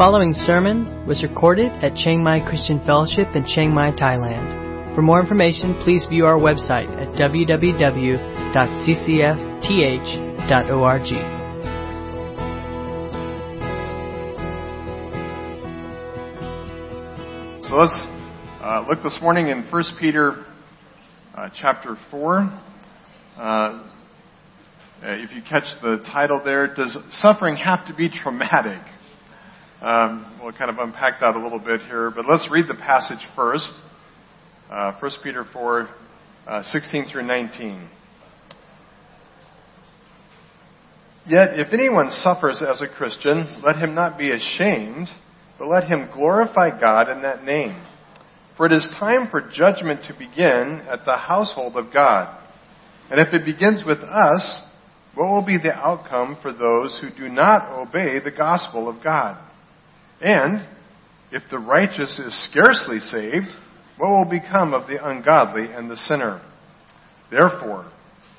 following sermon was recorded at Chiang Mai Christian Fellowship in Chiang Mai, Thailand. For more information, please view our website at www.ccfth.org. So let's uh, look this morning in 1 Peter uh, chapter 4. Uh, if you catch the title there, does suffering have to be traumatic? Um, we'll kind of unpack that a little bit here, but let's read the passage first. Uh, 1 Peter 4, uh, 16 through 19. Yet, if anyone suffers as a Christian, let him not be ashamed, but let him glorify God in that name. For it is time for judgment to begin at the household of God. And if it begins with us, what will be the outcome for those who do not obey the gospel of God? And if the righteous is scarcely saved, what will become of the ungodly and the sinner? Therefore,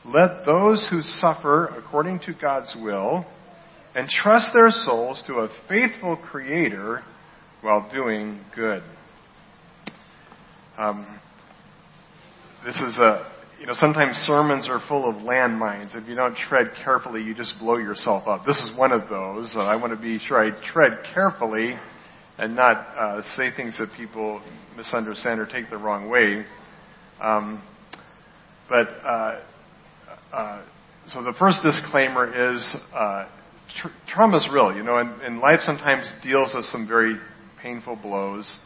let those who suffer according to God's will entrust their souls to a faithful Creator while doing good. Um, this is a, you know, sometimes sermons are full of landmines. If you don't tread carefully, you just blow yourself up. This is one of those. I want to be sure I tread carefully and not uh, say things that people misunderstand or take the wrong way. Um, but uh, uh, so the first disclaimer is uh, tr- trauma is real. You know, and, and, life sometimes deals with some very painful blows,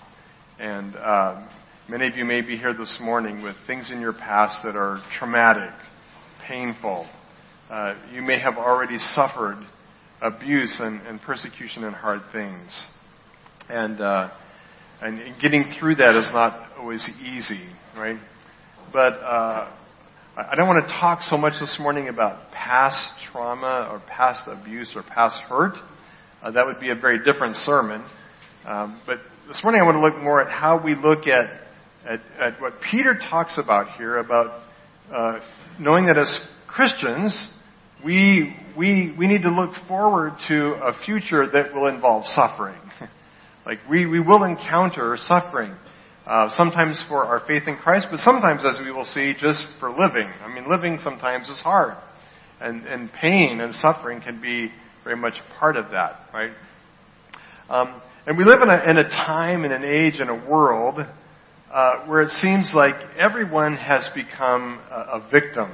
and uh, Many of you may be here this morning with things in your past that are traumatic, painful. Uh, you may have already suffered abuse and, and persecution and hard things. And, uh, and getting through that is not always easy, right? But uh, I don't want to talk so much this morning about past trauma or past abuse or past hurt. Uh, that would be a very different sermon. Um, but this morning I want to look more at how we look at at, at what Peter talks about here about uh, knowing that as Christians, we, we, we need to look forward to a future that will involve suffering. like we, we will encounter suffering. Uh, sometimes for our faith in Christ, but sometimes, as we will see, just for living. I mean, living sometimes is hard. And, and pain and suffering can be very much part of that, right? Um, and we live in a, in a time in an age in a world uh, where it seems like everyone has become a, a victim.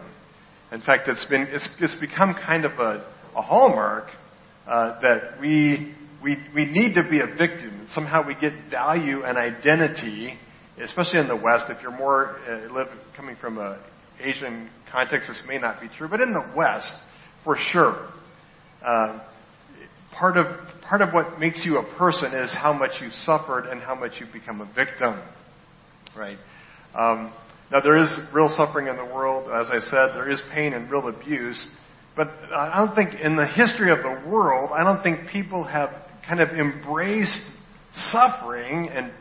In fact, it's, been, it's, it's become kind of a, a hallmark uh, that we, we, we need to be a victim. Somehow we get value and identity, especially in the West. If you're more uh, live, coming from an Asian context, this may not be true, but in the West, for sure, uh, part of part of what makes you a person is how much you've suffered and how much you've become a victim right? Um, now, there is real suffering in the world. As I said, there is pain and real abuse. But I don't think in the history of the world, I don't think people have kind of embraced suffering and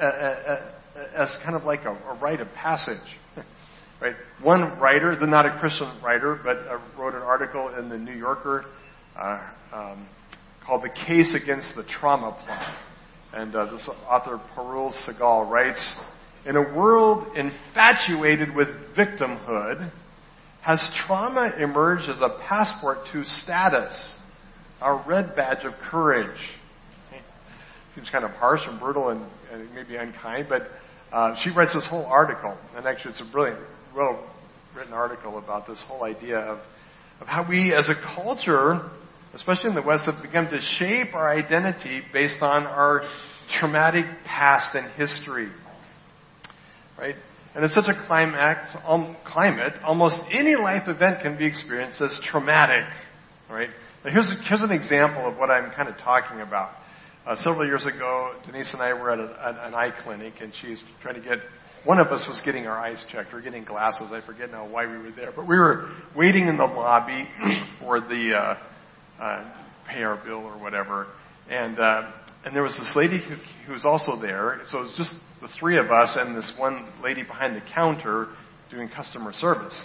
uh, uh, uh as kind of like a, a rite of passage. right? One writer, the not a Christian writer, but uh, wrote an article in the New Yorker uh, um, called "The Case Against the Trauma Plot." And uh, this author, Parul Sehgal, writes in a world infatuated with victimhood, has trauma emerged as a passport to status, a red badge of courage? Seems kind of harsh and brutal and, and maybe unkind, but uh, she writes this whole article, and actually it's a brilliant, well written article about this whole idea of, of how we as a culture, especially in the West, have begun to shape our identity based on our traumatic past and history right? And in such a climax, um, climate, almost any life event can be experienced as traumatic, right? Now here's, here's an example of what I'm kind of talking about. Uh, several years ago, Denise and I were at, a, at an eye clinic, and she was trying to get one of us was getting our eyes checked or getting glasses. I forget now why we were there, but we were waiting in the lobby for the uh, uh, pay our bill or whatever. And uh, and there was this lady who, who was also there. So it was just the three of us and this one lady behind the counter doing customer service.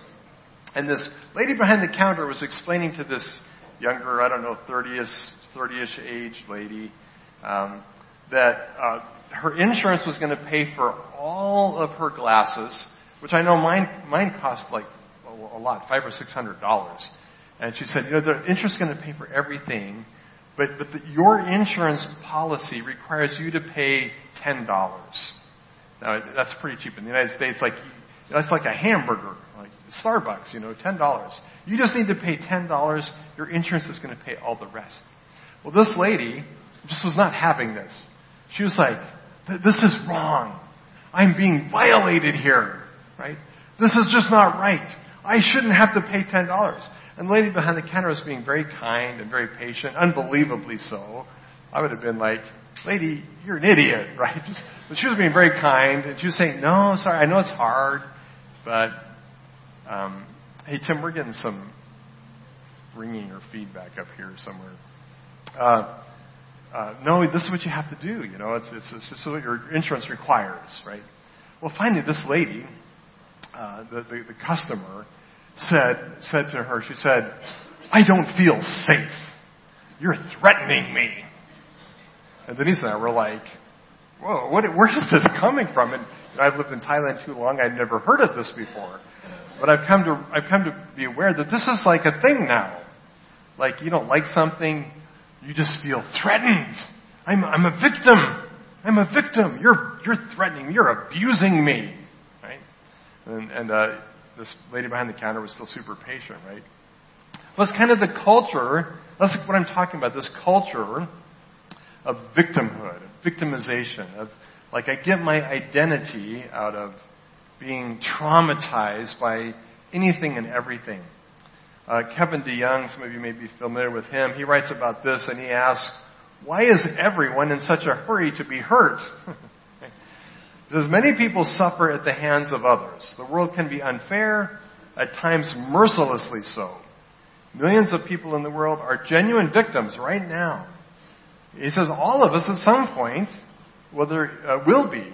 And this lady behind the counter was explaining to this younger, I don't know, 30ish, 30ish age lady, um, that uh, her insurance was going to pay for all of her glasses, which I know mine mine cost like a lot, five or six hundred dollars. And she said, you know, the interest is going to pay for everything, but but the, your insurance policy requires you to pay ten dollars. Now that's pretty cheap in the United States. Like that's like a hamburger, like Starbucks, you know, ten dollars. You just need to pay ten dollars. Your insurance is going to pay all the rest. Well, this lady just was not having this. She was like, "This is wrong. I'm being violated here, right? This is just not right. I shouldn't have to pay ten dollars." And the lady behind the counter was being very kind and very patient, unbelievably so. I would have been like, lady, you're an idiot, right? But she was being very kind, and she was saying, no, sorry, I know it's hard, but, um, hey, Tim, we're getting some ringing or feedback up here somewhere. Uh, uh, no, this is what you have to do. You know, it's, it's, it's, is what your insurance requires, right? Well, finally, this lady, uh, the, the, the customer, said, said to her, she said, I don't feel safe. You're threatening me. And Denise and I were like, whoa, what, where is this coming from? And I've lived in Thailand too long. I'd never heard of this before. But I've come to, I've come to be aware that this is like a thing now. Like you don't like something, you just feel threatened. I'm, I'm a victim. I'm a victim. You're, you're threatening me. You're abusing me. Right? And, and uh, this lady behind the counter was still super patient, right? Well, it's kind of the culture. That's what I'm talking about. This culture of victimhood, of victimization, of like I get my identity out of being traumatized by anything and everything. Uh, Kevin DeYoung, some of you may be familiar with him, he writes about this and he asks, why is everyone in such a hurry to be hurt? He says, Many people suffer at the hands of others. The world can be unfair, at times mercilessly so. Millions of people in the world are genuine victims right now. He says, all of us at some point, whether uh, will be,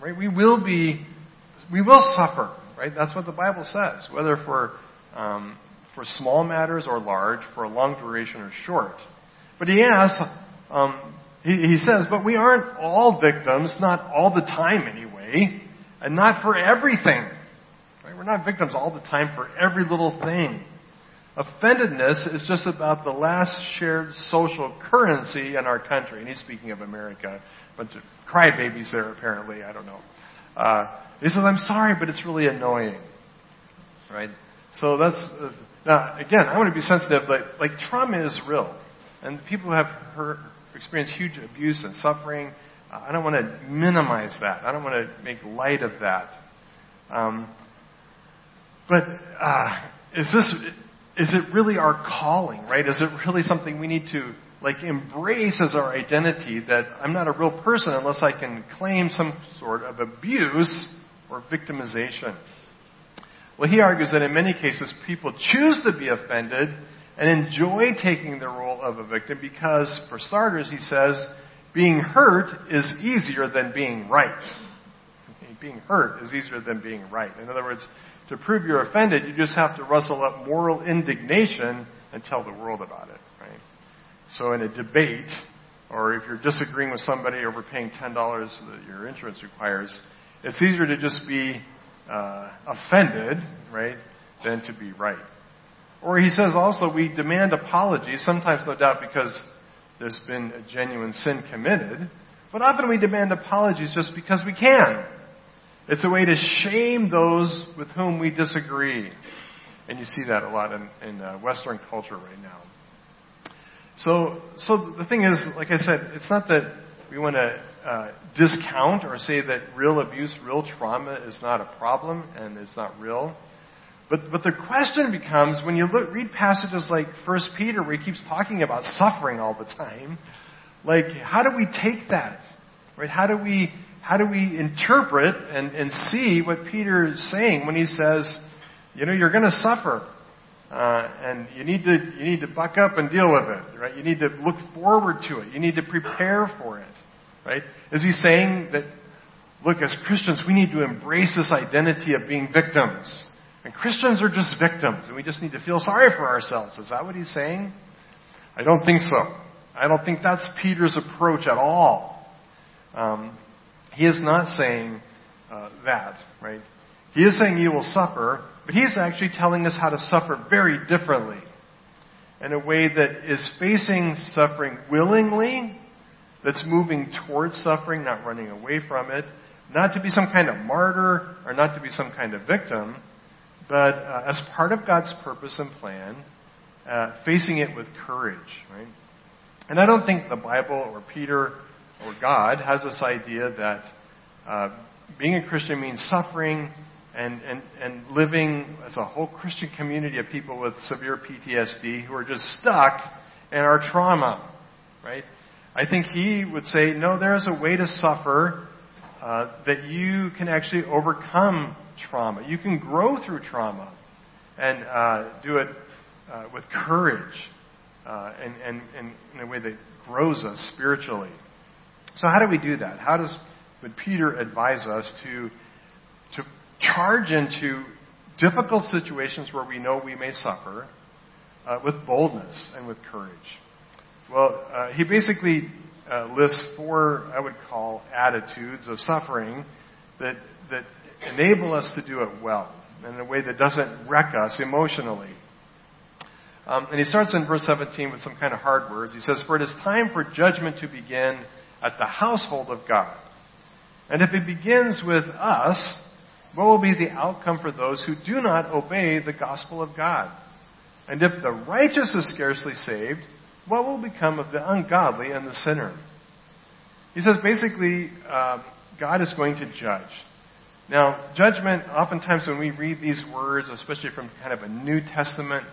right? We will be, we will suffer, right? That's what the Bible says, whether for um, for small matters or large, for a long duration or short. But he asks, um, he, he says, but we aren't all victims, not all the time anyway, and not for everything. Right? We're not victims all the time for every little thing. Offendedness is just about the last shared social currency in our country. And he's speaking of America. A bunch of crybabies there, apparently. I don't know. Uh, he says, I'm sorry, but it's really annoying. Right? So that's, uh, now, again, I want to be sensitive. Like, like trauma is real. And people have hurt, experienced huge abuse and suffering. Uh, I don't want to minimize that. I don't want to make light of that. Um, but uh, is this is it really our calling, right? Is it really something we need to like embrace as our identity that I'm not a real person unless I can claim some sort of abuse or victimization? Well, he argues that in many cases people choose to be offended and enjoy taking the role of a victim because, for starters, he says, being hurt is easier than being right. Being hurt is easier than being right. In other words, to prove you're offended, you just have to rustle up moral indignation and tell the world about it, right? So in a debate, or if you're disagreeing with somebody over paying $10 that your insurance requires, it's easier to just be uh, offended, right, than to be right. Or he says also we demand apologies, sometimes no doubt because there's been a genuine sin committed, but often we demand apologies just because we can. It's a way to shame those with whom we disagree. And you see that a lot in, in uh, Western culture right now. So, so the thing is, like I said, it's not that we want to uh, discount or say that real abuse, real trauma is not a problem and it's not real. But, but the question becomes when you look, read passages like 1 Peter where he keeps talking about suffering all the time, like how do we take that? Right? How do we how do we interpret and, and see what Peter is saying when he says, you know, you're going to suffer, uh, and you need to you need to buck up and deal with it, right? You need to look forward to it. You need to prepare for it, right? Is he saying that, look, as Christians, we need to embrace this identity of being victims, and Christians are just victims, and we just need to feel sorry for ourselves? Is that what he's saying? I don't think so. I don't think that's Peter's approach at all. Um, he is not saying uh, that, right? He is saying you will suffer, but he's actually telling us how to suffer very differently. In a way that is facing suffering willingly, that's moving towards suffering, not running away from it, not to be some kind of martyr or not to be some kind of victim, but uh, as part of God's purpose and plan, uh, facing it with courage, right? And I don't think the Bible or Peter or God has this idea that uh, being a Christian means suffering and, and, and living as a whole Christian community of people with severe PTSD who are just stuck in our trauma, right? I think he would say, no, there is a way to suffer uh, that you can actually overcome trauma. You can grow through trauma and uh, do it uh, with courage uh, and, and, and in a way that grows us spiritually. So, how do we do that? How does would Peter advise us to to charge into difficult situations where we know we may suffer uh, with boldness and with courage? Well, uh, he basically uh, lists four, I would call, attitudes of suffering that, that enable us to do it well in a way that doesn't wreck us emotionally. Um, and he starts in verse 17 with some kind of hard words. He says, For it is time for judgment to begin at the household of God. And if it begins with us, what will be the outcome for those who do not obey the gospel of God? And if the righteous is scarcely saved, what will become of the ungodly and the sinner? He says basically, um, God is going to judge. Now, judgment, oftentimes when we read these words, especially from kind of a New Testament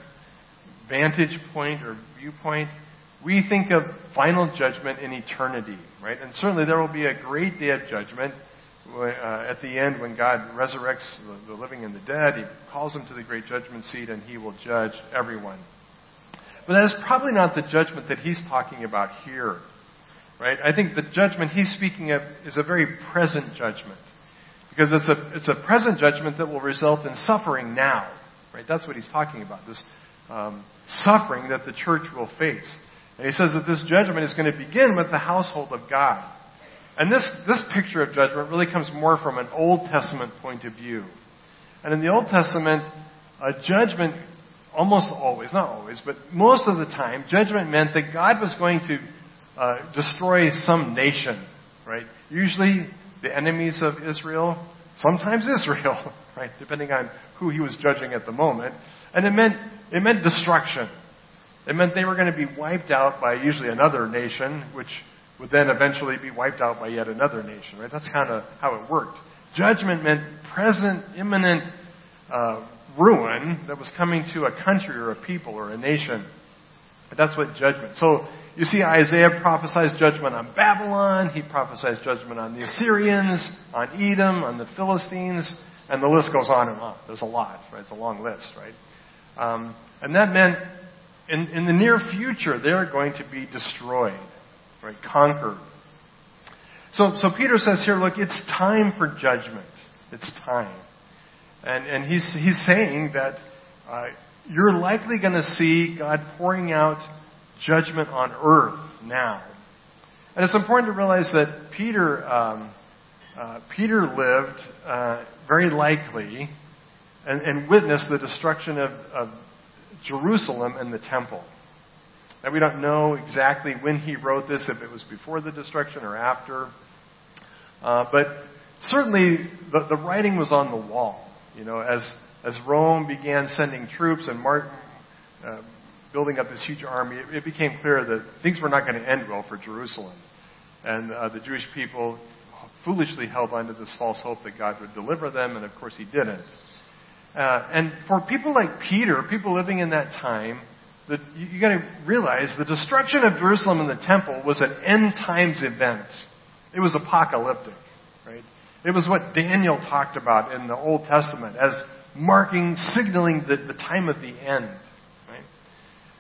vantage point or viewpoint, we think of final judgment in eternity, right? And certainly there will be a great day of judgment uh, at the end when God resurrects the, the living and the dead. He calls them to the great judgment seat and he will judge everyone. But that is probably not the judgment that he's talking about here, right? I think the judgment he's speaking of is a very present judgment. Because it's a, it's a present judgment that will result in suffering now, right? That's what he's talking about, this um, suffering that the church will face. And he says that this judgment is going to begin with the household of God. And this, this picture of judgment really comes more from an Old Testament point of view. And in the Old Testament, a judgment almost always, not always, but most of the time, judgment meant that God was going to uh, destroy some nation, right? Usually the enemies of Israel, sometimes Israel, right? Depending on who he was judging at the moment. And it meant, it meant destruction. It meant they were going to be wiped out by usually another nation, which would then eventually be wiped out by yet another nation, right? That's kind of how it worked. Judgment meant present, imminent uh, ruin that was coming to a country or a people or a nation. But that's what judgment. So you see, Isaiah prophesies judgment on Babylon. He prophesies judgment on the Assyrians, on Edom, on the Philistines, and the list goes on and on. There's a lot, right? It's a long list, right? Um, and that meant in, in the near future, they're going to be destroyed, right? Conquered. So, so Peter says here, look, it's time for judgment. It's time. And, and he's, he's saying that uh, you're likely going to see God pouring out judgment on earth now. And it's important to realize that Peter, um, uh, Peter lived uh, very likely and, and witnessed the destruction of, of Jerusalem and the temple. Now, we don't know exactly when he wrote this, if it was before the destruction or after. Uh, but certainly the, the writing was on the wall. You know, as, as Rome began sending troops and Mark, uh, building up this huge army, it, it, became clear that things were not going to end well for Jerusalem. And uh, the Jewish people foolishly held on to this false hope that God would deliver them, and of course he didn't. Uh, and for people like Peter, people living in that time, you, you got to realize the destruction of Jerusalem and the temple was an end times event. It was apocalyptic, right? It was what Daniel talked about in the Old Testament as marking, signaling the, the time of the end.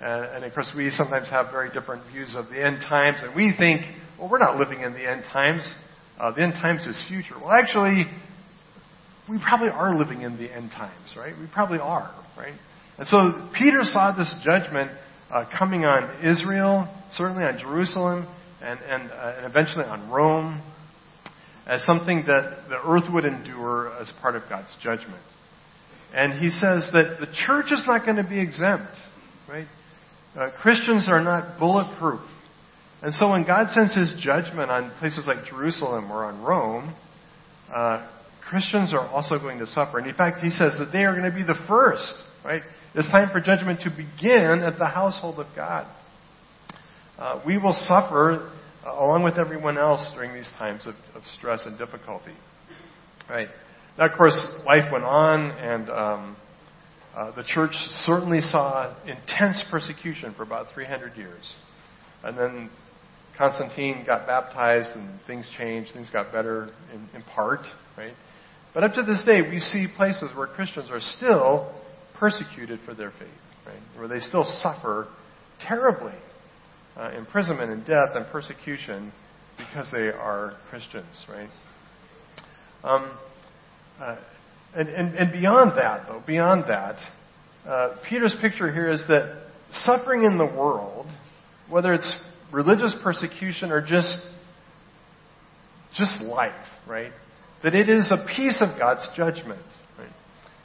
Right? Uh, and of course, we sometimes have very different views of the end times, and we think, well, we're not living in the end times. Uh, the end times is future. Well, actually, we probably are living in the end times, right? We probably are, right? And so Peter saw this judgment uh, coming on Israel, certainly on Jerusalem, and, and, uh, and eventually on Rome, as something that the earth would endure as part of God's judgment. And he says that the church is not going to be exempt, right? Uh, Christians are not bulletproof. And so when God sends his judgment on places like Jerusalem or on Rome, uh, Christians are also going to suffer. And in fact, he says that they are going to be the first, right? It's time for judgment to begin at the household of God. Uh, we will suffer uh, along with everyone else during these times of, of, stress and difficulty. Right? Now, of course, life went on, and um, uh, the church certainly saw intense persecution for about 300 years. And then Constantine got baptized, and things changed. Things got better in, in part, right? But up to this day, we see places where Christians are still persecuted for their faith, right? Where they still suffer terribly uh, imprisonment and death and persecution because they are Christians, right? Um, uh, and, and, and, beyond that, though, beyond that, uh, Peter's picture here is that suffering in the world, whether it's religious persecution or just just life, right? That it is a piece of God's judgment. Right?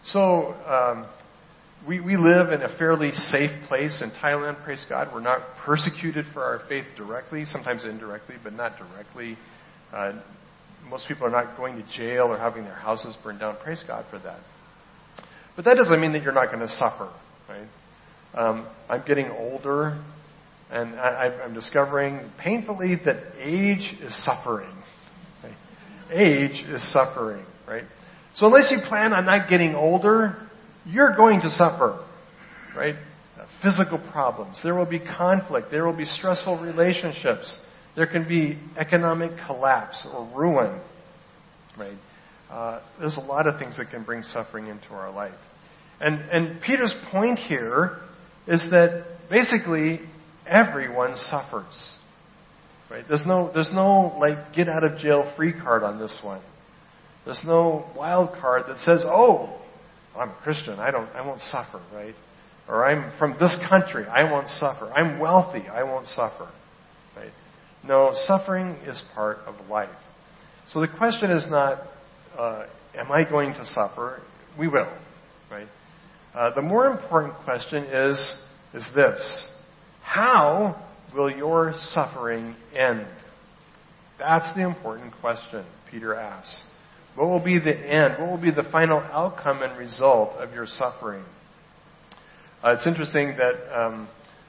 So um, we, we live in a fairly safe place in Thailand, praise God. We're not persecuted for our faith directly, sometimes indirectly, but not directly. Uh, most people are not going to jail or having their houses burned down. Praise God for that. But that doesn't mean that you're not going to suffer, right? Um, I'm getting older, and I, am discovering painfully that age is suffering. Right? Age is suffering, right? So unless you plan on not getting older, you're going to suffer, right? Physical problems. There will be conflict. There will be stressful relationships. There can be economic collapse or ruin, right? Uh, there's a lot of things that can bring suffering into our life. And, and Peter's point here is that basically everyone suffers. Right? There's no, there's no like get out of jail free card on this one. There's no wild card that says, oh, I'm a Christian. I don't, I won't suffer, right? Or I'm from this country. I won't suffer. I'm wealthy. I won't suffer, right? No, suffering is part of life. So the question is not, uh, am I going to suffer? We will, right? Uh, the more important question is, is this. How will your suffering end? That's the important question Peter asks. What will be the end? What will be the final outcome and result of your suffering? Uh, it's interesting that um,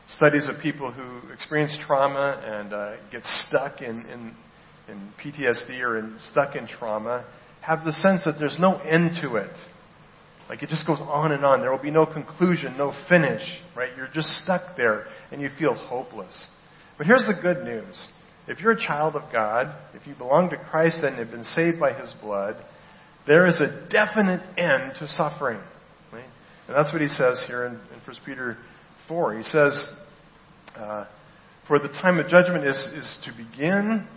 studies of people who experience trauma and uh, get stuck in, in, in PTSD or in, stuck in trauma have the sense that there's no end to it. Like it just goes on and on. There will be no conclusion, no finish, right? You're just stuck there and you feel hopeless. But here's the good news. If you're a child of God, if you belong to Christ and have been saved by His blood, there is a definite end to suffering. Right? And that's what he says here in, in 1 Peter 4. He says, uh, For the time of judgment is, is to begin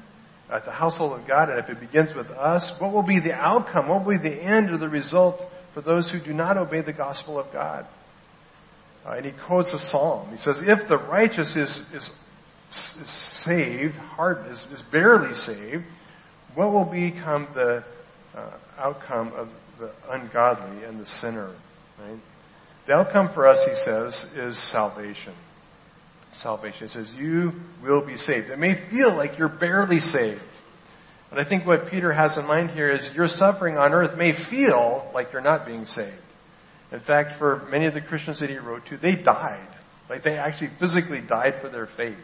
at the household of God, and if it begins with us, what will be the outcome? What will be the end or the result for those who do not obey the gospel of God? Uh, and he quotes a psalm. He says, If the righteous is, is is saved, hard is, is barely saved, what will become the uh, outcome of the ungodly and the sinner? Right? The outcome for us, he says, is salvation. Salvation. He says, You will be saved. It may feel like you're barely saved. But I think what Peter has in mind here is your suffering on earth may feel like you're not being saved. In fact, for many of the Christians that he wrote to, they died. Like they actually physically died for their faith.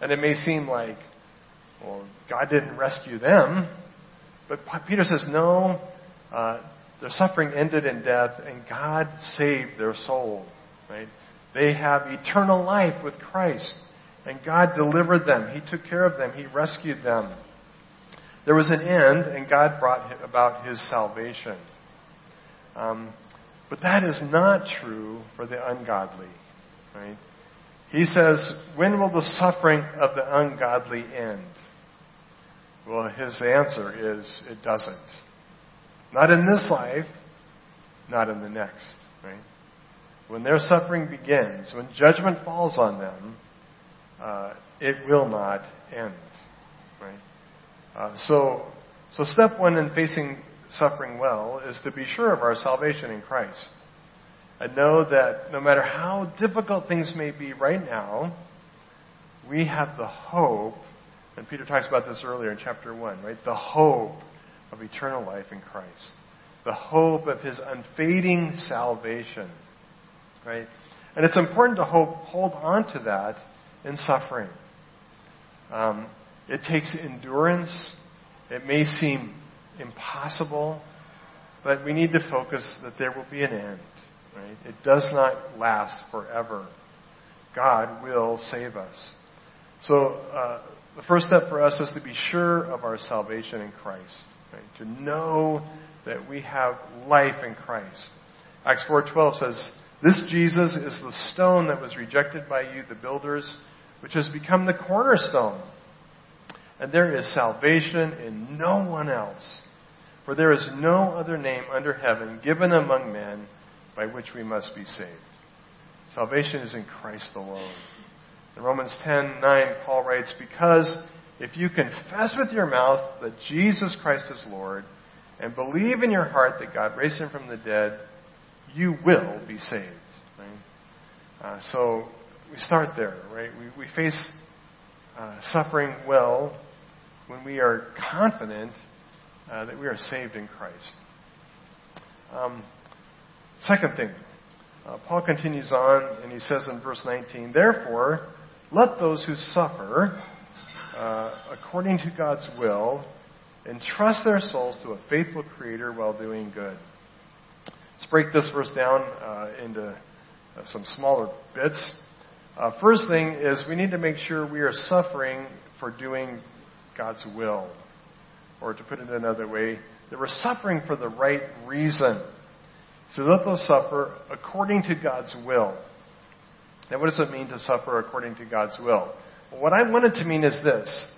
And it may seem like, well, God didn't rescue them. But Peter says, no, uh, their suffering ended in death, and God saved their soul. Right? They have eternal life with Christ, and God delivered them. He took care of them. He rescued them. There was an end, and God brought about His salvation. Um, but that is not true for the ungodly. Right? He says, When will the suffering of the ungodly end? Well, his answer is, It doesn't. Not in this life, not in the next. Right? when their suffering begins, when judgment falls on them, uh, it will not end. Right? Uh, so, so step one in facing suffering well is to be sure of our salvation in Christ. And know that no matter how difficult things may be right now, we have the hope, and Peter talks about this earlier in chapter 1, right? The hope of eternal life in Christ. The hope of his unfading salvation. Right? And it's important to hope, hold on to that in suffering. Um, it takes endurance. It may seem impossible, but we need to focus that there will be an end. Right? It does not last forever. God will save us. So uh, the first step for us is to be sure of our salvation in Christ. Right? To know that we have life in Christ. Acts 4:12 says, "This Jesus is the stone that was rejected by you, the builders, which has become the cornerstone." And there is salvation in no one else. For there is no other name under heaven given among men by which we must be saved. Salvation is in Christ alone. In Romans 10:9, Paul writes, "Because if you confess with your mouth that Jesus Christ is Lord and believe in your heart that God raised him from the dead, you will be saved." Right? Uh, so we start there, right? We, we face uh, suffering well when we are confident uh, that we are saved in Christ. Um, second thing, uh, Paul continues on and he says in verse 19, Therefore, let those who suffer uh, according to God's will entrust their souls to a faithful Creator while doing good. Let's break this verse down uh, into uh, some smaller bits. Uh, first thing is we need to make sure we are suffering for doing God's will. Or to put it another way, that we're suffering for the right reason. So let those suffer according to God's will. Now, what does it mean to suffer according to God's will? What I want it to mean is this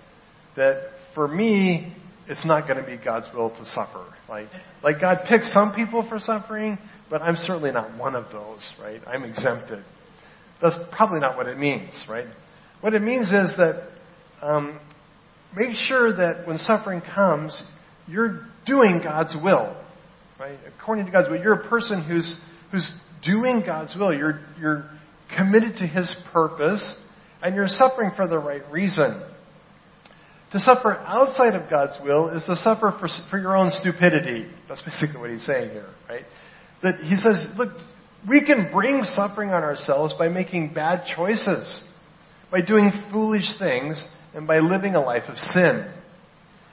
that for me, it's not going to be God's will to suffer. Like, like God picks some people for suffering, but I'm certainly not one of those, right? I'm exempted. That's probably not what it means, right? What it means is that um, make sure that when suffering comes, you're doing God's will, right? According to God's will, you're a person who's who's doing God's will. You're you're committed to His purpose, and you're suffering for the right reason. To suffer outside of God's will is to suffer for, for your own stupidity. That's basically what he's saying here, right? That he says, look, we can bring suffering on ourselves by making bad choices, by doing foolish things, and by living a life of sin.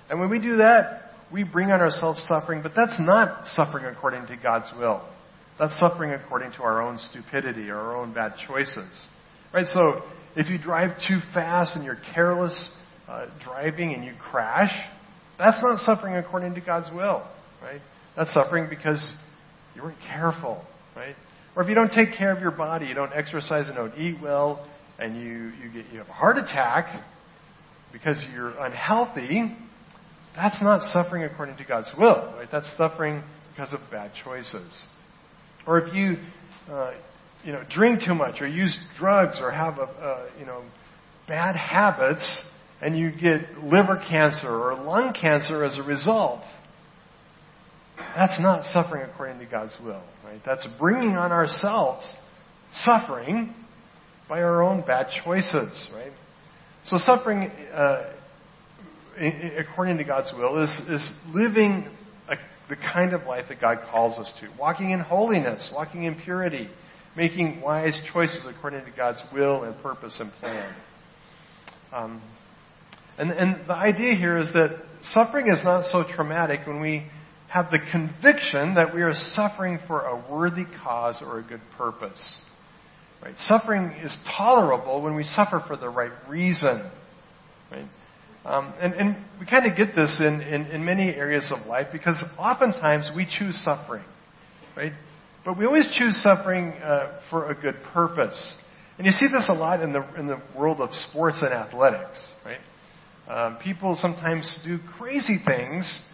And when we do that, we bring on ourselves suffering, but that's not suffering according to God's will. That's suffering according to our own stupidity or our own bad choices. Right? So, if you drive too fast and you're careless, uh, driving and you crash, that's not suffering according to God's will, right? That's suffering because you weren't careful, right? Or if you don't take care of your body, you don't exercise and don't eat well, and you, you, get, you have a heart attack because you're unhealthy, that's not suffering according to God's will, right? That's suffering because of bad choices. Or if you, uh, you know, drink too much or use drugs or have a, you know, bad habits, and you get liver cancer or lung cancer as a result. That's not suffering according to God's will, right? That's bringing on ourselves suffering by our own bad choices, right? So suffering uh, according to God's will is, is living a, the kind of life that God calls us to. Walking in holiness, walking in purity, making wise choices according to God's will and purpose and plan. Um, and, and the idea here is that suffering is not so traumatic when we have the conviction that we are suffering for a worthy cause or a good purpose. Right? Suffering is tolerable when we suffer for the right reason. Right? Um, and, and, we kind of get this in, in, in, many areas of life because oftentimes we choose suffering. Right? But we always choose suffering uh, for a good purpose. And you see this a lot in the, in the world of sports and athletics. Right? Um, people sometimes do crazy things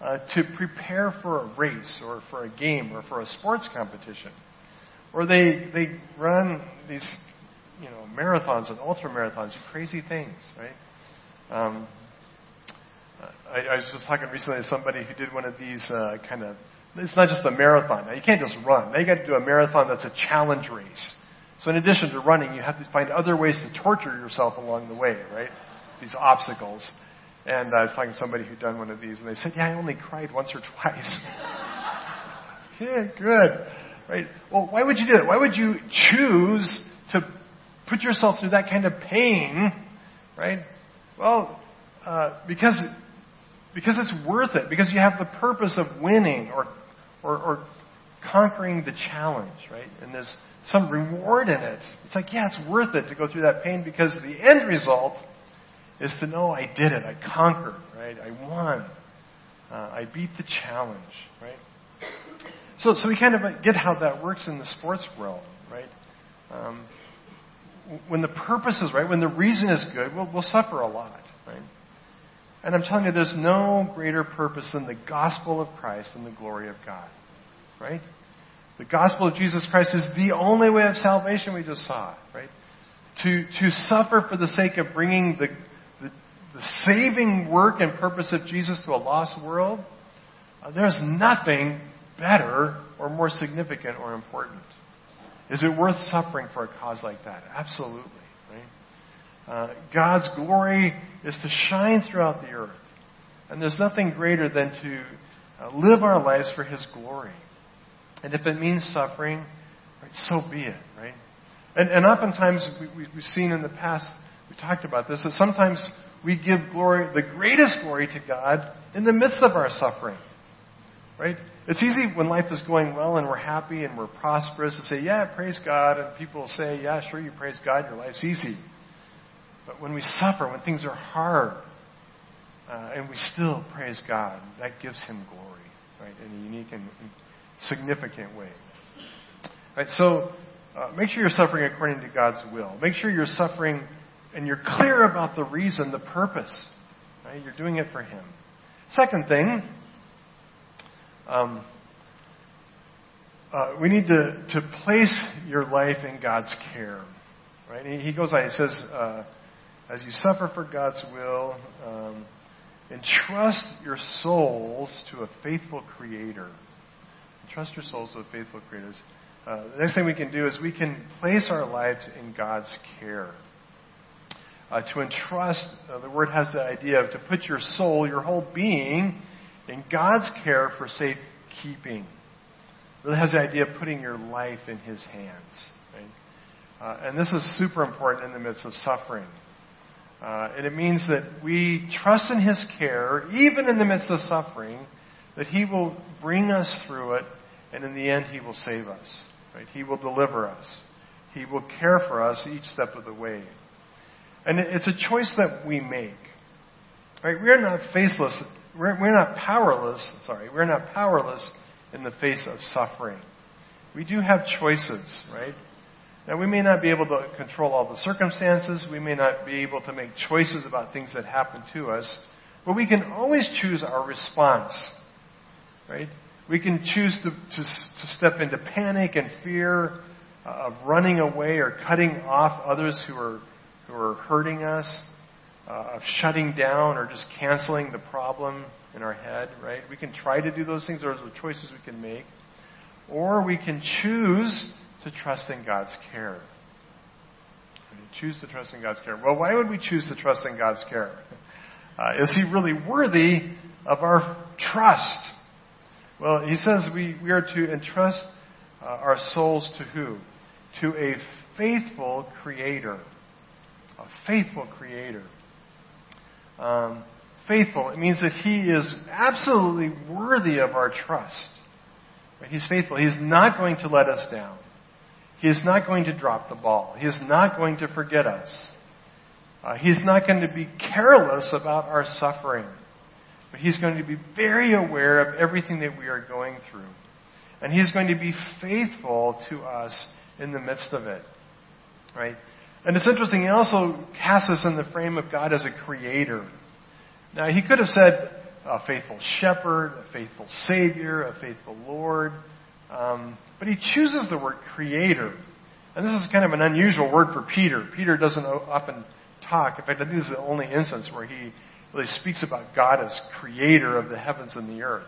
uh, to prepare for a race or for a game or for a sports competition. Or they, they run these, you know, marathons and ultra marathons, crazy things, right? Um, I, I was just talking recently to somebody who did one of these uh, kind of, it's not just a marathon. Now, you can't just run. Now you got to do a marathon that's a challenge race. So in addition to running, you have to find other ways to torture yourself along the way, right? These obstacles. And I was talking to somebody who'd done one of these, and they said, "Yeah, I only cried once or twice." yeah, good, right? Well, why would you do it? Why would you choose to put yourself through that kind of pain, right? Well, uh, because because it's worth it. Because you have the purpose of winning or or, or conquering the challenge, right? And there's some reward in it. It's like, yeah, it's worth it to go through that pain because the end result is to know I did it. I conquered, right? I won. Uh, I beat the challenge, right? So, so we kind of get how that works in the sports realm, right? Um, when the purpose is right, when the reason is good, we'll, we'll suffer a lot, right? And I'm telling you, there's no greater purpose than the gospel of Christ and the glory of God, right? The gospel of Jesus Christ is the only way of salvation we just saw, right? To, to suffer for the sake of bringing the, the, the saving work and purpose of Jesus to a lost world, uh, there's nothing better or more significant or important. Is it worth suffering for a cause like that? Absolutely. Uh, God's glory is to shine throughout the earth. And there's nothing greater than to uh, live our lives for His glory. And if it means suffering, right, so be it, right? And, and oftentimes, we, we've seen in the past, we talked about this, that sometimes we give glory, the greatest glory to God in the midst of our suffering. Right? It's easy when life is going well and we're happy and we're prosperous to say, yeah, praise God. And people say, yeah, sure, you praise God, your life's easy. But when we suffer, when things are hard, uh, and we still praise God, that gives Him glory, right, in a unique and, significant way. Right, so uh, make sure you're suffering according to God's will. Make sure you're suffering and you're clear about the reason, the purpose. Right? You're doing it for Him. Second thing, um, uh, we need to, to place your life in God's care. Right? He, he goes on, he says, uh, as you suffer for God's will, um, entrust your souls to a faithful Creator. Entrust your souls to a faithful Creator. Uh, the next thing we can do is we can place our lives in God's care. Uh, to entrust, uh, the word has the idea of to put your soul, your whole being, in God's care for safekeeping. It really has the idea of putting your life in His hands. Right? Uh, and this is super important in the midst of suffering. Uh, and it means that we trust in His care, even in the midst of suffering, that He will bring us through it, and in the end, He will save us. Right? He will deliver us. He will care for us each step of the way. And it's a choice that we make. Right? We're not faceless we're, we're not powerless, sorry, we're not powerless in the face of suffering. We do have choices, right? Now, we may not be able to control all the circumstances. We may not be able to make choices about things that happen to us. But we can always choose our response, right? We can choose to, to, to step into panic and fear uh, of running away or cutting off others who are, who are hurting us uh, of shutting down or just canceling the problem in our head, right? We can try to do those things. Those are choices we can make. Or we can choose to trust in God's care. choose to trust in God's care. Well, why would we choose to trust in God's care? Uh, is He really worthy of our trust? Well, He says we, we are to entrust uh, our souls to who? To a faithful Creator. A faithful Creator um, faithful, it means that He is absolutely worthy of our trust. He's faithful. He's not going to let us down. He is not going to drop the ball. He is not going to forget us. Uh, he's not going to be careless about our suffering. But He's going to be very aware of everything that we are going through. And He's going to be faithful to us in the midst of it. Right? And it's interesting, he also casts us in the frame of God as a creator. Now, he could have said a faithful shepherd, a faithful savior, a faithful Lord. Um, but he chooses the word creator. And this is kind of an unusual word for Peter. Peter doesn't often talk. In fact, I think this is the only instance where he really speaks about God as creator of the heavens and the earth.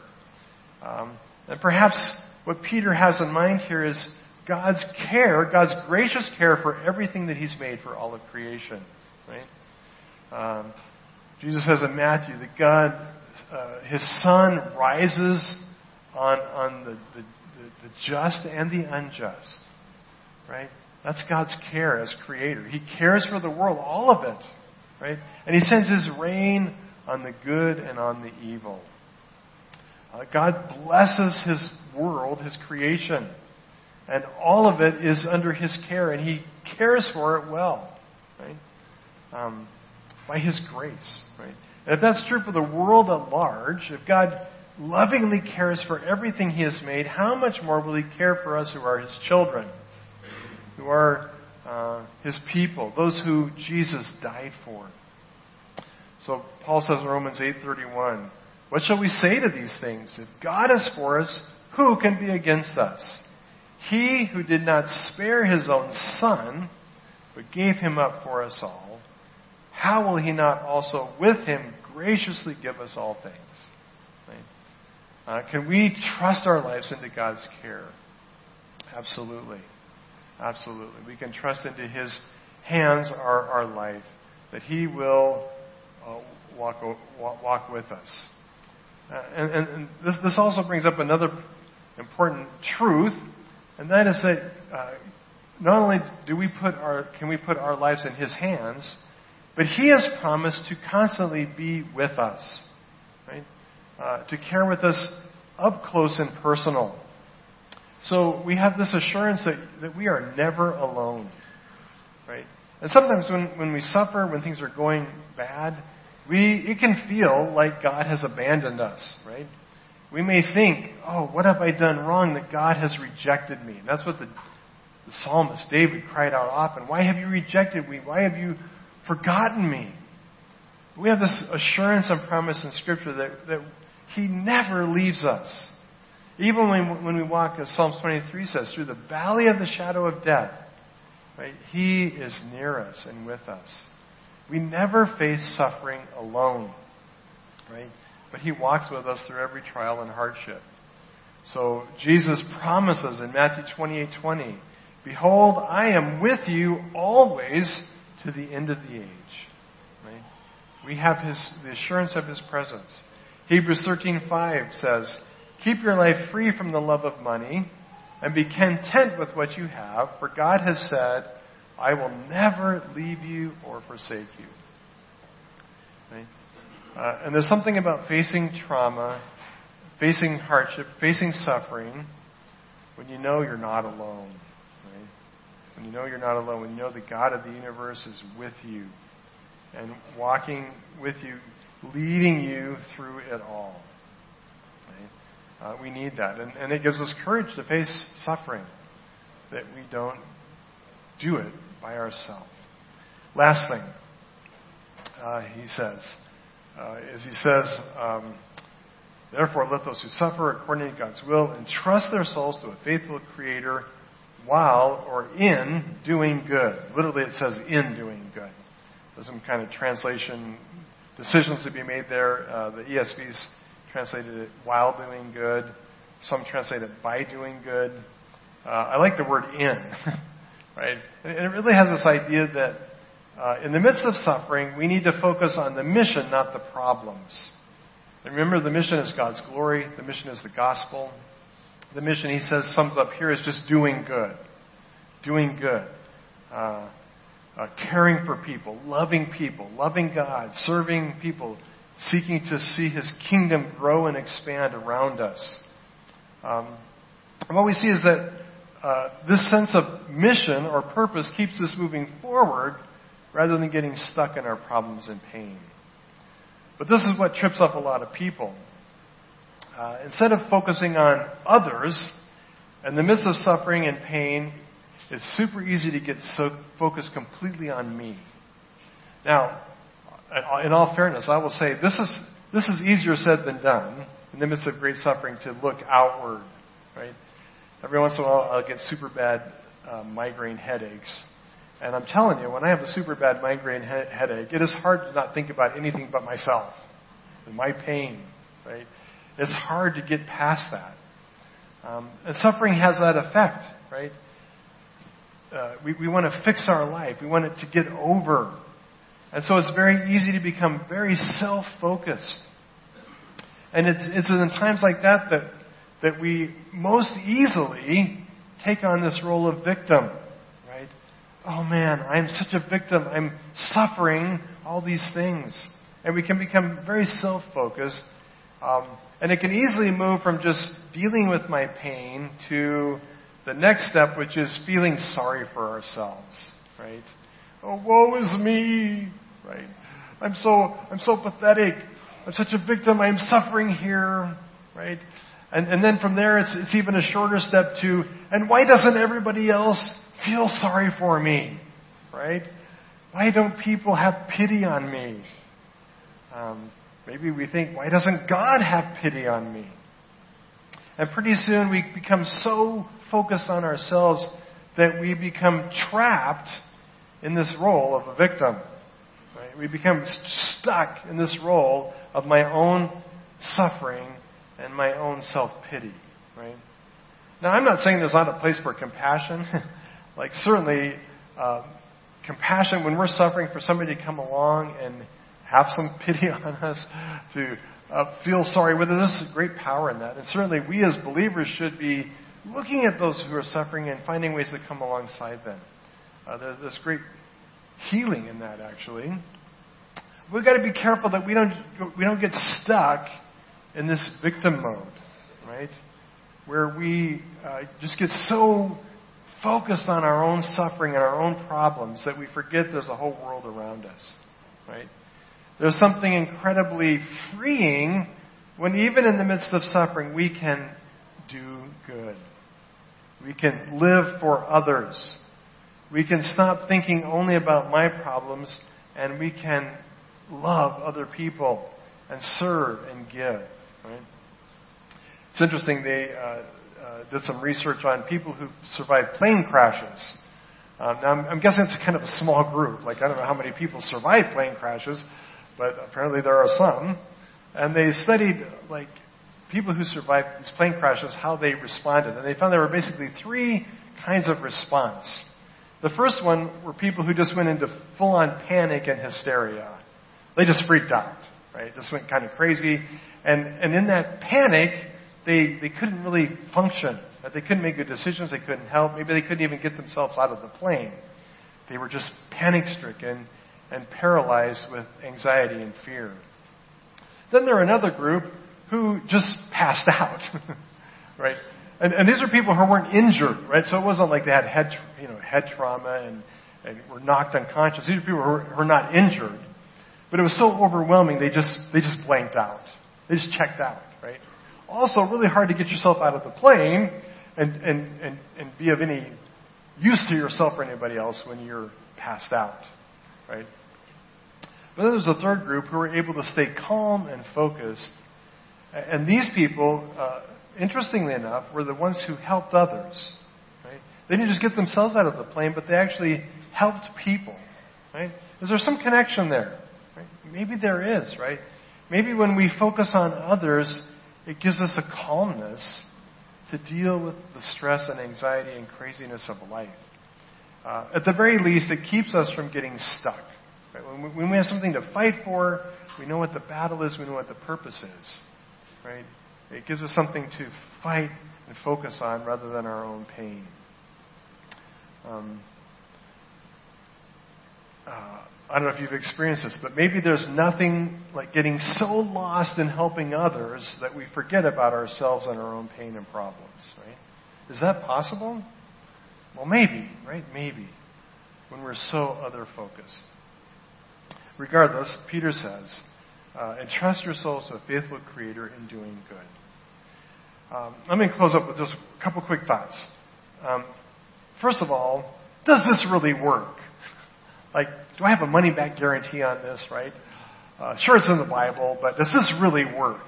Um, and perhaps what Peter has in mind here is God's care, God's gracious care for everything that He's made for all of creation. Right? Um, Jesus says in Matthew that God, uh, His sun rises on, on the, the, the, the just and the unjust. Right? That's God's care as creator. He cares for the world, all of it. Right? And He sends His rain on the good and on the evil. Uh, God blesses His world, His creation. And all of it is under His care, and He cares for it well. Right? Um, by His grace. Right? And if that's true for the world at large, if God lovingly cares for everything He has made, how much more will He care for us who are His children, who are uh, His people, those who Jesus died for? So Paul says in Romans 8:31, "What shall we say to these things? If God is for us, who can be against us? He who did not spare his own son, but gave him up for us all, how will he not also with him graciously give us all things?" Right? Uh, can we trust our lives into God's care? Absolutely. Absolutely. We can trust into His hands our, our life, that He will uh, walk, walk with us. Uh, and, and, and this, this also brings up another important truth, and that is that uh, not only do we put our, can we put our lives in His hands, but He has promised to constantly be with us, right? Uh, to care with us up close and personal. So we have this assurance that, that we are never alone, right? And sometimes when, when we suffer, when things are going bad, we, it can feel like God has abandoned us, right? We may think, oh, what have I done wrong that God has rejected me? And that's what the, the psalmist David cried out often. Why have you rejected me? Why have you forgotten me? We have this assurance and promise in Scripture that, that He never leaves us. Even when, when we walk, as Psalms 23 says, through the valley of the shadow of death, right, He is near us and with us. We never face suffering alone, right? But He walks with us through every trial and hardship. So Jesus promises in Matthew 28:20, "Behold, I am with you always to the end of the age." Right? We have His the assurance of His presence. Hebrews 13:5 says, "Keep your life free from the love of money." And be content with what you have, for God has said, I will never leave you or forsake you. Right? Uh, and there's something about facing trauma, facing hardship, facing suffering, when you know you're not alone. Right? When you know you're not alone, when you know the God of the universe is with you and walking with you, leading you through it all. Right? Uh, we need that. And, and it gives us courage to face suffering that we don't do it by ourselves. Last thing, uh, he says, uh, is he says, um, therefore let those who suffer according to God's will entrust their souls to a faithful Creator while or in doing good. Literally, it says in doing good. There's some kind of translation decisions to be made there. Uh, the ESV's translated it while doing good. Some translate it by doing good. Uh, I like the word in. right? And it really has this idea that uh, in the midst of suffering, we need to focus on the mission, not the problems. And remember, the mission is God's glory. The mission is the gospel. The mission, he says, sums up here is just doing good. Doing good. Uh, uh, caring for people, loving people, loving God, serving people, seeking to see his kingdom grow and expand around us. Um, and what we see is that uh, this sense of mission or purpose keeps us moving forward rather than getting stuck in our problems and pain. But this is what trips up a lot of people. Uh, instead of focusing on others, in the midst of suffering and pain, it's super easy to get so focused completely on me. Now, in all fairness, I will say this is this is easier said than done in the midst of great suffering to look outward, right? every once in a while I'll get super bad uh, migraine headaches. And I'm telling you, when I have a super bad migraine he- headache, it is hard to not think about anything but myself and my pain, right? It's hard to get past that. Um, and suffering has that effect, right? Uh, we, we want to fix our life. We want it to get over. And so it's very easy to become very self-focused. And it's, it's in times like that that, that we most easily take on this role of victim, right? Oh man, I'm such a victim. I'm suffering all these things. And we can become very self-focused. Um, and it can easily move from just dealing with my pain to the next step, which is feeling sorry for ourselves, right? Oh, woe is me, right? I'm so, I'm so pathetic. I'm such a victim. I'm suffering here, right? And, and then from there, it's, it's even a shorter step to, and why doesn't everybody else feel sorry for me, right? Why don't people have pity on me? Um, maybe we think, why doesn't God have pity on me? And pretty soon we become so focused on ourselves that we become trapped in this role of a victim. Right? We become stuck in this role of my own suffering and my own self pity. Right? Now, I'm not saying there's not a place for compassion. like, certainly, uh, compassion, when we're suffering, for somebody to come along and have some pity on us, to uh, feel sorry with us, there's great power in that. And certainly, we as believers should be looking at those who are suffering and finding ways to come alongside them. Uh, there's, this great healing in that, actually. We've got to be careful that we don't, we don't get stuck in this victim mode, right? Where we uh, just get so focused on our own suffering and our own problems that we forget there's a whole world around us, right? There's something incredibly freeing when, even in the midst of suffering, we can do good. We can live for others. We can stop thinking only about my problems and we can love other people and serve and give. Right? It's interesting. They uh, uh, did some research on people who survived plane crashes. Um, now, I'm, I'm guessing it's kind of a small group. Like I don't know how many people survive plane crashes, but apparently there are some. And they studied like people who survived these plane crashes, how they responded. And they found there were basically three kinds of response. The first one were people who just went into full on panic and hysteria. They just freaked out, right? Just went kind of crazy. And, and in that panic, they, they couldn't really function. They couldn't make good decisions. They couldn't help. Maybe they couldn't even get themselves out of the plane. They were just panic stricken and paralyzed with anxiety and fear. Then there are another group who just passed out, right? And, and these are people who weren't injured, right? So it wasn't like they had head, you know, head trauma and, and were knocked unconscious. These are people who were, who were not injured, but it was so overwhelming they just they just blanked out. They just checked out, right? Also, really hard to get yourself out of the plane and and and, and be of any use to yourself or anybody else when you're passed out, right? But then there's a third group who were able to stay calm and focused. And these people, uh, interestingly enough, were the ones who helped others. Right? They didn't just get themselves out of the plane, but they actually helped people. Right? Is there some connection there? Right? Maybe there is, right? Maybe when we focus on others, it gives us a calmness to deal with the stress and anxiety and craziness of life. Uh, at the very least, it keeps us from getting stuck. Right? When, we, when we have something to fight for, we know what the battle is, we know what the purpose is. Right? It gives us something to fight and focus on rather than our own pain. Um, uh, I don't know if you've experienced this, but maybe there's nothing like getting so lost in helping others that we forget about ourselves and our own pain and problems, right? Is that possible? Well, maybe, right? Maybe. When we're so other focused. Regardless, Peter says, uh, entrust your souls to a faithful Creator in doing good. Um, let me close up with just a couple quick thoughts. Um, first of all, does this really work? Like, do I have a money back guarantee on this, right? Uh, sure, it's in the Bible, but does this really work?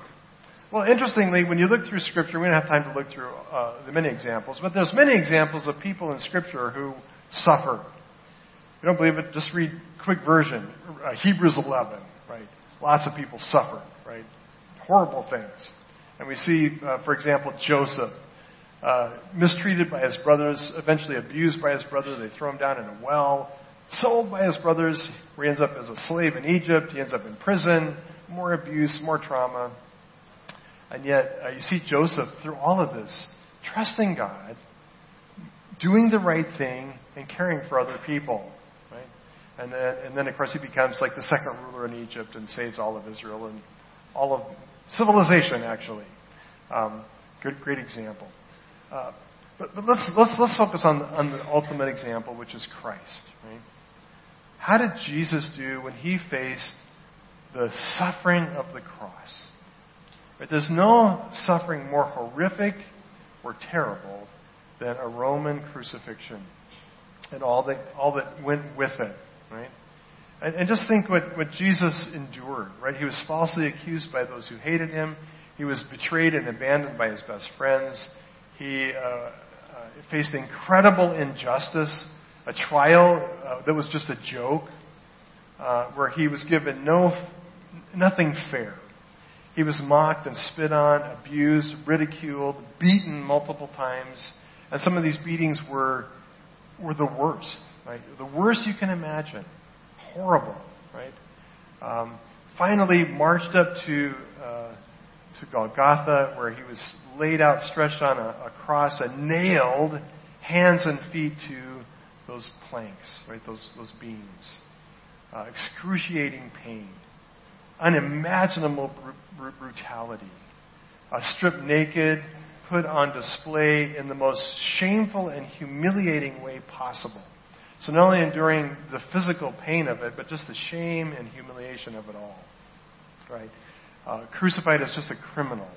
Well, interestingly, when you look through Scripture, we don't have time to look through uh, the many examples, but there's many examples of people in Scripture who suffer. If you don't believe it, just read quick version, uh, Hebrews 11, right? Lots of people suffer, right? Horrible things. And we see, uh, for example, Joseph, uh, mistreated by his brothers, eventually abused by his brother. They throw him down in a well, sold by his brothers, where he ends up as a slave in Egypt. He ends up in prison, more abuse, more trauma. And yet, uh, you see Joseph through all of this, trusting God, doing the right thing, and caring for other people. And then, and then, of course, he becomes like the second ruler in Egypt and saves all of Israel and all of civilization, actually. Um, good, great example. Uh, but, but let's, let's, let's focus on, on the ultimate example, which is Christ. Right? How did Jesus do when he faced the suffering of the cross? Right? There's no suffering more horrific or terrible than a Roman crucifixion and all that, all that went with it. Right? And, and just think what, what Jesus endured. Right? He was falsely accused by those who hated him. He was betrayed and abandoned by his best friends. He uh, uh, faced incredible injustice, a trial uh, that was just a joke, uh, where he was given no, nothing fair. He was mocked and spit on, abused, ridiculed, beaten multiple times, and some of these beatings were were the worst, right? The worst you can imagine, horrible, right? Um, finally, marched up to uh, to Golgotha, where he was laid out, stretched on a, a cross, and nailed hands and feet to those planks, right? Those those beams. Uh, excruciating pain unimaginable br- br- brutality. Uh, stripped naked, put on display in the most shameful and humiliating way possible. So not only enduring the physical pain of it, but just the shame and humiliation of it all. Right? Uh, crucified as just a criminal.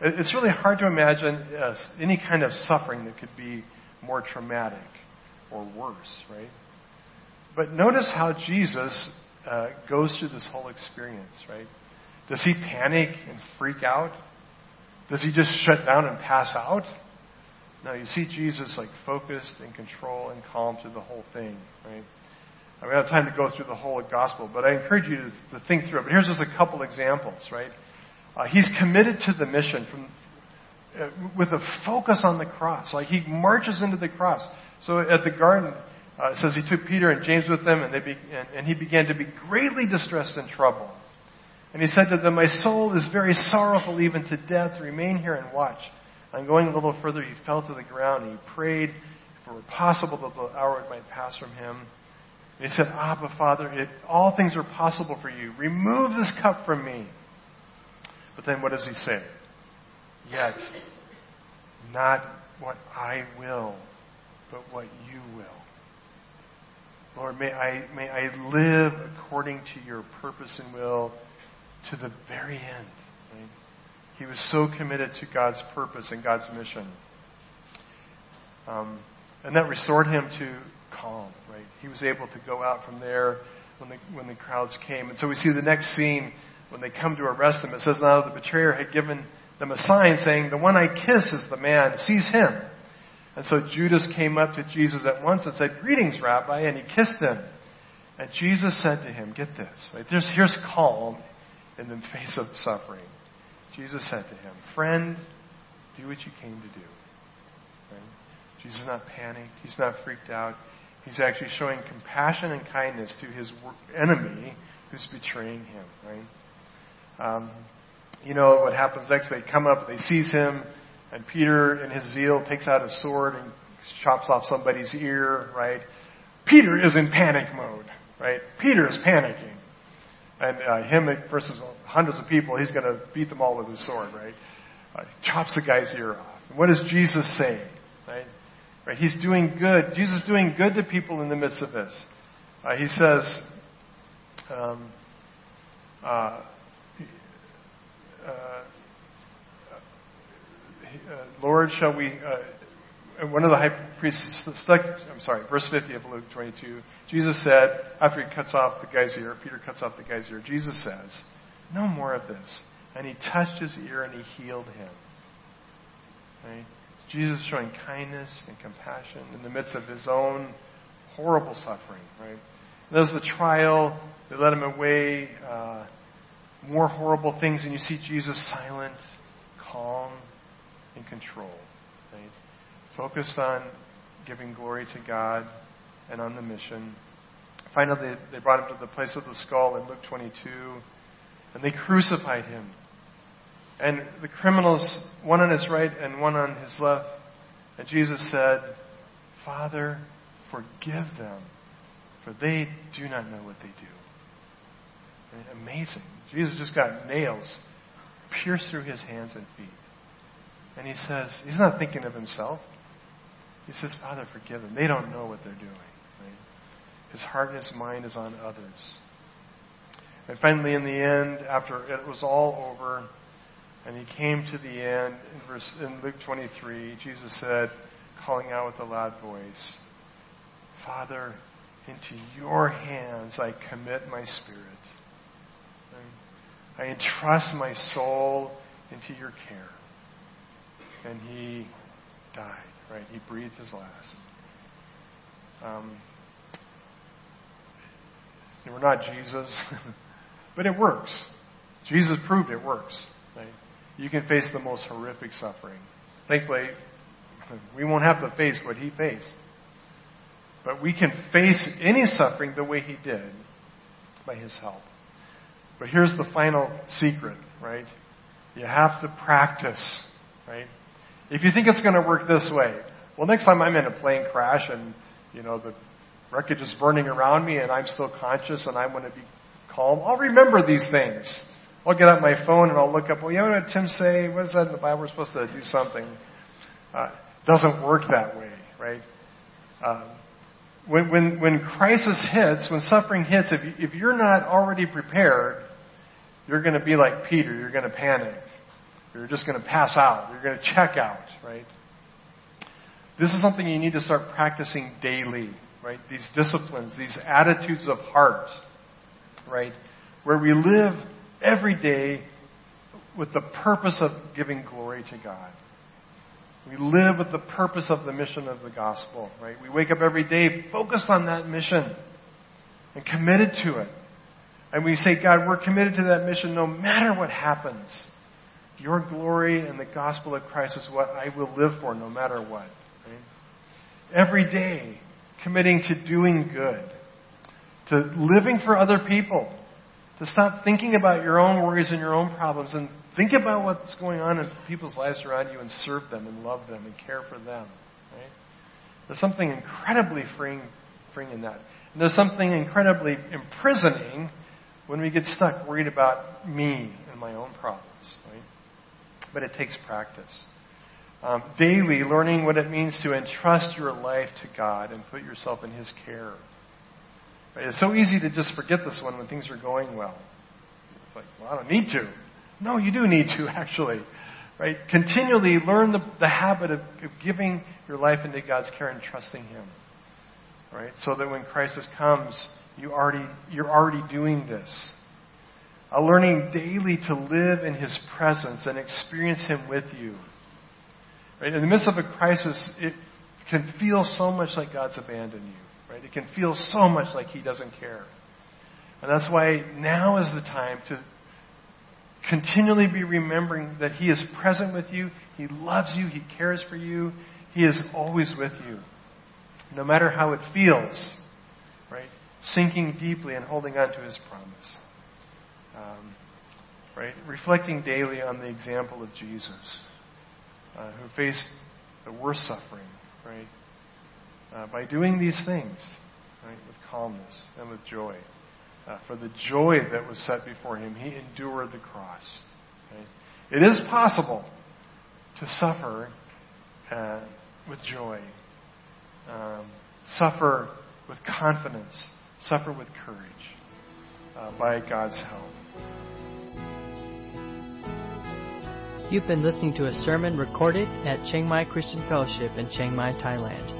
It's really hard to imagine uh, any kind of suffering that could be more traumatic or worse, right? But notice how Jesus uh, goes through this whole experience, right? Does he panic and freak out? Does he just shut down and pass out? No, you see Jesus like focused and control and calm through the whole thing, right? I don't have time to go through the whole gospel, but I encourage you to, to think through it. But here's just a couple examples, right? Uh, he's committed to the mission from, uh, with a focus on the cross. Like he marches into the cross. So at the garden, uh, it says he took Peter and James with him, and, be, and, and he began to be greatly distressed and troubled. And he said to them, My soul is very sorrowful even to death. Remain here and watch. And going a little further, he fell to the ground and he prayed if it were possible that the hour might pass from him. And he said, Abba, Father, if all things are possible for you, remove this cup from me. But then what does he say? Yet, not what I will, but what you will. Lord, may I, may I live according to your purpose and will to the very end. Right? He was so committed to God's purpose and God's mission. Um, and that restored him to calm, right? He was able to go out from there when the, when the crowds came. And so we see the next scene when they come to arrest him. It says, Now the betrayer had given them a sign saying, The one I kiss is the man, seize him. And so Judas came up to Jesus at once and said, Greetings, Rabbi, and he kissed him. And Jesus said to him, Get this, right? There's, here's calm in the face of suffering. Jesus said to him, Friend, do what you came to do. Right? Jesus is not panicked. He's not freaked out. He's actually showing compassion and kindness to his enemy who's betraying him. Right? Um, you know what happens next? They come up, they seize him, and Peter, in his zeal, takes out his sword and chops off somebody's ear, right? Peter is in panic mode, right? Peter is panicking. And uh, him versus hundreds of people, he's going to beat them all with his sword, right? Uh, chops the guy's ear off. And Jesus say, right? Right? He's doing good. Jesus is doing good to people in the midst of this. Uh, he says, um, uh, uh uh, Lord, shall we. Uh, one of the high priests, stuck, I'm sorry, verse 50 of Luke 22, Jesus said, after he cuts off the guy's ear, Peter cuts off the guy's ear, Jesus says, No more of this. and he touched his ear and he healed him. Right? Jesus showing kindness and compassion in the midst of his own horrible suffering. Right? There's the trial. They led him away. Uh, more horrible things, and you see Jesus silent, calm, and control. Right? Focused on giving glory to God and on the mission. Finally, they brought him to the place of the skull in Luke 22, and they crucified him. And the criminals, one on his right and one on his left, and Jesus said, Father, forgive them, for they do not know what they do. Right? Amazing. Jesus just got nails pierced through his hands and feet. And he says, he's not thinking of himself. He says, Father, forgive them. They don't know what they're doing. Right? His heart and his mind is on others. And finally, in the end, after it was all over, and he came to the end, in, verse, in Luke 23, Jesus said, calling out with a loud voice, Father, into your hands I commit my spirit. I entrust my soul into your care. And he died, right? He breathed his last. Um, we're not Jesus, but it works. Jesus proved it works. Right? You can face the most horrific suffering. Thankfully, we won't have to face what he faced. But we can face any suffering the way he did by his help. But here's the final secret, right? You have to practice, right? If you think it's going to work this way, well, next time I'm in a plane crash and, you know, the wreckage is burning around me and I'm still conscious and I want to be calm, I'll remember these things. I'll get out my phone and I'll look up, well, yeah, what did Tim say? What is that in the Bible? We're supposed to do something. Uh, doesn't work that way, right? Um, when, when, when crisis hits, when suffering hits, if, you, if you're not already prepared, you're going to be like Peter. You're going to panic. You're just going to pass out. You're going to check out, right? This is something you need to start practicing daily, right? These disciplines, these attitudes of heart, right? Where we live every day with the purpose of giving glory to God. We live with the purpose of the mission of the gospel, right? We wake up every day focused on that mission and committed to it. And we say, God, we're committed to that mission no matter what happens. Your glory and the gospel of Christ is what I will live for no matter what. Right? Every day, committing to doing good, to living for other people, to stop thinking about your own worries and your own problems and think about what's going on in people's lives around you and serve them and love them and care for them. Right? There's something incredibly freeing, freeing in that. And there's something incredibly imprisoning when we get stuck worried about me and my own problems, right? But it takes practice. Um, daily, learning what it means to entrust your life to God and put yourself in His care. Right? It's so easy to just forget this one when things are going well. It's like, well, I don't need to. No, you do need to, actually. Right? Continually learn the, the habit of, of giving your life into God's care and trusting Him. Right? So that when crisis comes, you already, you're already doing this. A learning daily to live in His presence and experience Him with you. Right? In the midst of a crisis, it can feel so much like God's abandoned you. Right? It can feel so much like He doesn't care. And that's why now is the time to continually be remembering that He is present with you, He loves you, He cares for you, He is always with you. No matter how it feels, right? sinking deeply and holding on to his promise. Um, right? Reflecting daily on the example of Jesus, uh, who faced the worst suffering, right? Uh, by doing these things, right, with calmness and with joy. Uh, for the joy that was set before him, he endured the cross. It is possible to suffer uh, with joy, um, suffer with confidence suffer with courage uh, by God's help. You've been listening to a sermon recorded at Chiang Mai Christian Fellowship in Chiang Mai, Thailand.